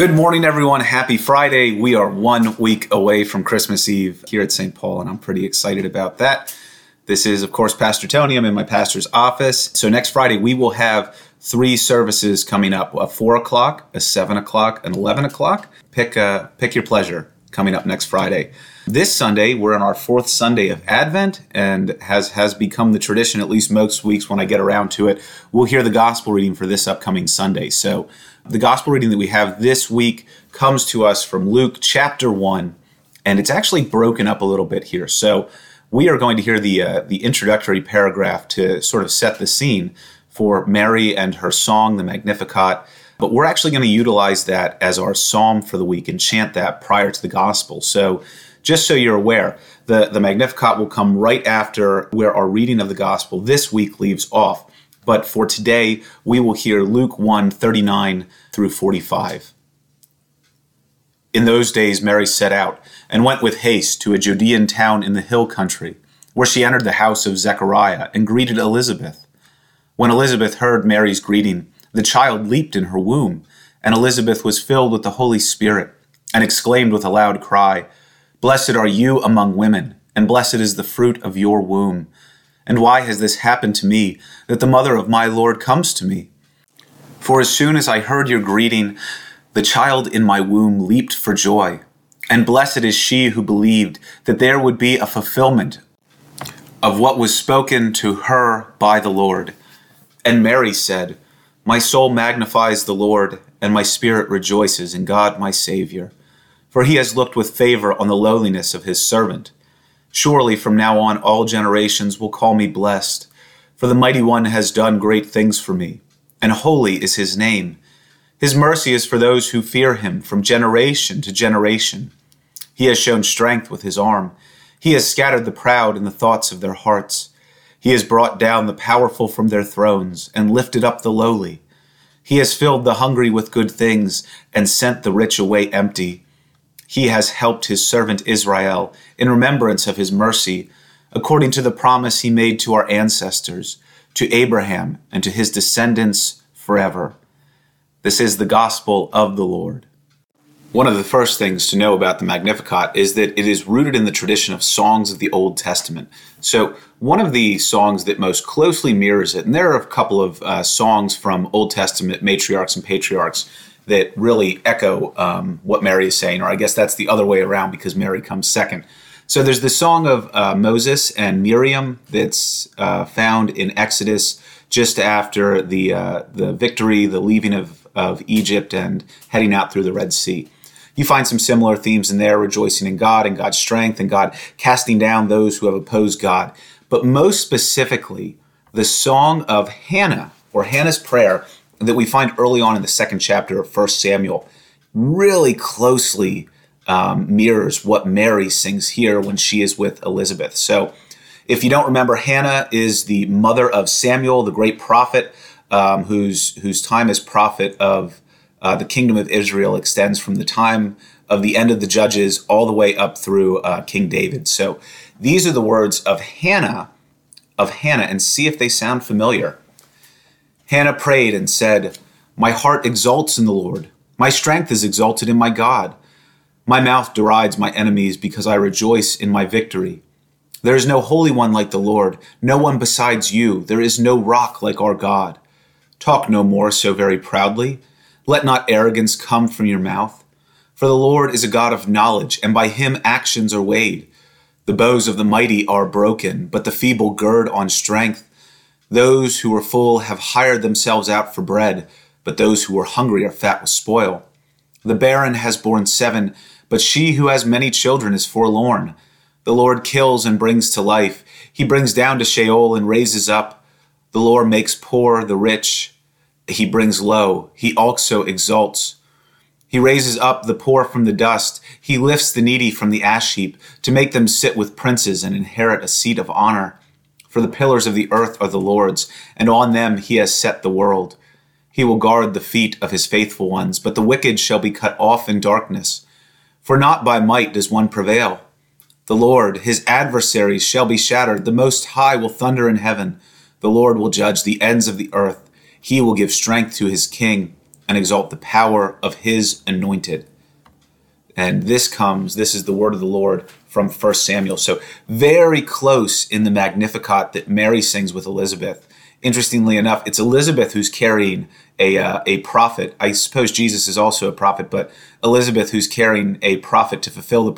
Good morning, everyone. Happy Friday. We are one week away from Christmas Eve here at St. Paul, and I'm pretty excited about that. This is, of course, Pastor Tony. I'm in my pastor's office. So next Friday, we will have three services coming up a 4 o'clock, a 7 o'clock, and 11 o'clock. Pick, uh, pick your pleasure coming up next Friday. This Sunday, we're on our fourth Sunday of Advent, and has has become the tradition, at least most weeks when I get around to it, we'll hear the gospel reading for this upcoming Sunday. So, the gospel reading that we have this week comes to us from Luke chapter one, and it's actually broken up a little bit here. So, we are going to hear the uh, the introductory paragraph to sort of set the scene for Mary and her song, the Magnificat. But we're actually going to utilize that as our psalm for the week and chant that prior to the gospel. So, just so you're aware, the, the Magnificat will come right after where our reading of the gospel this week leaves off. But for today, we will hear Luke 1 39 through 45. In those days, Mary set out and went with haste to a Judean town in the hill country, where she entered the house of Zechariah and greeted Elizabeth. When Elizabeth heard Mary's greeting, the child leaped in her womb, and Elizabeth was filled with the Holy Spirit and exclaimed with a loud cry, Blessed are you among women, and blessed is the fruit of your womb. And why has this happened to me, that the mother of my Lord comes to me? For as soon as I heard your greeting, the child in my womb leaped for joy. And blessed is she who believed that there would be a fulfillment of what was spoken to her by the Lord. And Mary said, My soul magnifies the Lord, and my spirit rejoices in God my Savior for he has looked with favor on the lowliness of his servant. Surely from now on all generations will call me blessed, for the mighty one has done great things for me, and holy is his name. His mercy is for those who fear him from generation to generation. He has shown strength with his arm. He has scattered the proud in the thoughts of their hearts. He has brought down the powerful from their thrones and lifted up the lowly. He has filled the hungry with good things and sent the rich away empty he has helped his servant Israel in remembrance of his mercy, according to the promise he made to our ancestors, to Abraham, and to his descendants forever. This is the gospel of the Lord. One of the first things to know about the Magnificat is that it is rooted in the tradition of songs of the Old Testament. So, one of the songs that most closely mirrors it, and there are a couple of uh, songs from Old Testament matriarchs and patriarchs that really echo um, what Mary is saying, or I guess that's the other way around because Mary comes second. So there's the song of uh, Moses and Miriam that's uh, found in Exodus just after the uh, the victory, the leaving of, of Egypt, and heading out through the Red Sea. You find some similar themes in there, rejoicing in God and God's strength, and God casting down those who have opposed God. But most specifically, the song of Hannah, or Hannah's prayer, that we find early on in the second chapter of First Samuel really closely um, mirrors what Mary sings here when she is with Elizabeth. So, if you don't remember, Hannah is the mother of Samuel, the great prophet, um, whose whose time as prophet of uh, the kingdom of Israel extends from the time of the end of the judges all the way up through uh, King David. So, these are the words of Hannah, of Hannah, and see if they sound familiar. Hannah prayed and said, My heart exults in the Lord. My strength is exalted in my God. My mouth derides my enemies because I rejoice in my victory. There is no holy one like the Lord, no one besides you. There is no rock like our God. Talk no more so very proudly. Let not arrogance come from your mouth. For the Lord is a God of knowledge, and by him actions are weighed. The bows of the mighty are broken, but the feeble gird on strength. Those who are full have hired themselves out for bread, but those who are hungry are fat with spoil. The barren has borne seven, but she who has many children is forlorn. The Lord kills and brings to life. He brings down to Sheol and raises up. The Lord makes poor the rich. He brings low. He also exalts. He raises up the poor from the dust. He lifts the needy from the ash heap to make them sit with princes and inherit a seat of honor. For the pillars of the earth are the Lord's, and on them he has set the world. He will guard the feet of his faithful ones, but the wicked shall be cut off in darkness. For not by might does one prevail. The Lord, his adversaries, shall be shattered. The Most High will thunder in heaven. The Lord will judge the ends of the earth. He will give strength to his king and exalt the power of his anointed. And this comes, this is the word of the Lord from 1 Samuel. So, very close in the Magnificat that Mary sings with Elizabeth. Interestingly enough, it's Elizabeth who's carrying a, uh, a prophet. I suppose Jesus is also a prophet, but Elizabeth who's carrying a prophet to fulfill the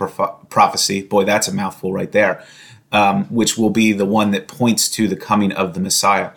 prophecy. Boy, that's a mouthful right there, um, which will be the one that points to the coming of the Messiah.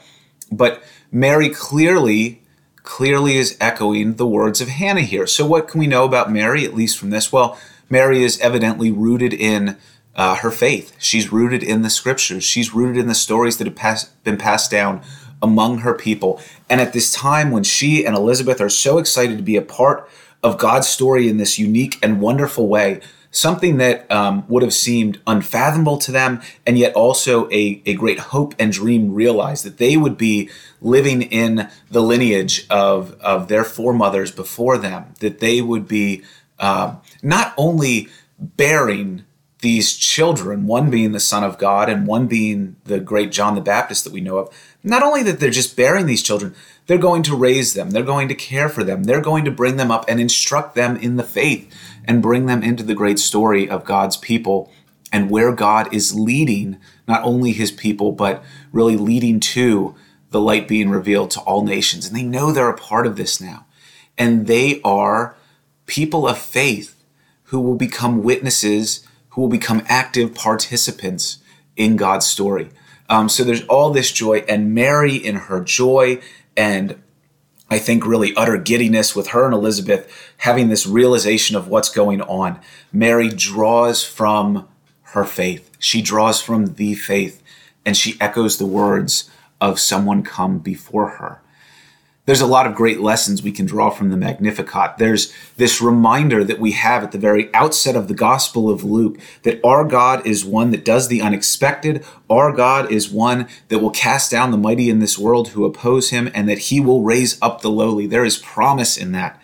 But Mary clearly clearly is echoing the words of Hannah here. So, what can we know about Mary, at least from this? Well, Mary is evidently rooted in uh, her faith. She's rooted in the scriptures. She's rooted in the stories that have pass- been passed down among her people. And at this time, when she and Elizabeth are so excited to be a part of God's story in this unique and wonderful way, something that um, would have seemed unfathomable to them, and yet also a, a great hope and dream realized that they would be living in the lineage of, of their foremothers before them, that they would be uh, not only bearing these children, one being the Son of God and one being the great John the Baptist that we know of, not only that they're just bearing these children, they're going to raise them, they're going to care for them, they're going to bring them up and instruct them in the faith and bring them into the great story of God's people and where God is leading not only his people, but really leading to the light being revealed to all nations. And they know they're a part of this now. And they are people of faith who will become witnesses, who will become active participants in God's story. Um, so there's all this joy, and Mary in her joy and I think, really utter giddiness with her and Elizabeth having this realization of what's going on. Mary draws from her faith. She draws from the faith and she echoes the words of someone come before her there's a lot of great lessons we can draw from the Magnificat. There's this reminder that we have at the very outset of the Gospel of Luke that our God is one that does the unexpected. Our God is one that will cast down the mighty in this world who oppose him, and that he will raise up the lowly. There is promise in that,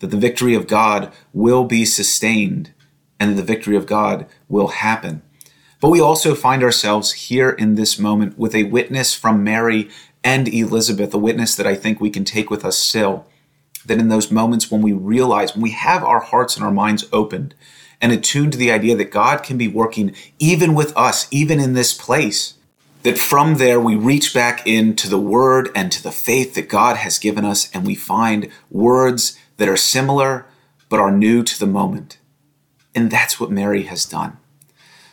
that the victory of God will be sustained and that the victory of God will happen. But we also find ourselves here in this moment with a witness from Mary and Elizabeth, a witness that I think we can take with us still. That in those moments when we realize, when we have our hearts and our minds opened and attuned to the idea that God can be working even with us, even in this place, that from there we reach back into the word and to the faith that God has given us, and we find words that are similar but are new to the moment. And that's what Mary has done.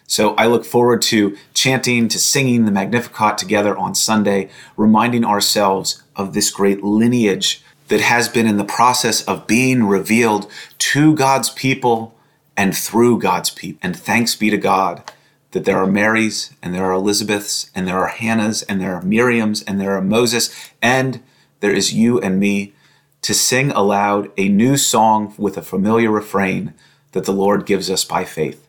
So I look forward to chanting, to singing the Magnificat together on Sunday, reminding ourselves of this great lineage that has been in the process of being revealed to God's people and through God's people. And thanks be to God that there are Marys and there are Elizabeths and there are Hannahs and there are Miriams and there are Moses and there is you and me to sing aloud a new song with a familiar refrain that the Lord gives us by faith.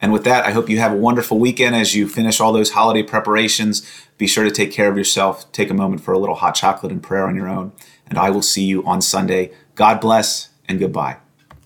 And with that, I hope you have a wonderful weekend as you finish all those holiday preparations. Be sure to take care of yourself. Take a moment for a little hot chocolate and prayer on your own. And I will see you on Sunday. God bless and goodbye.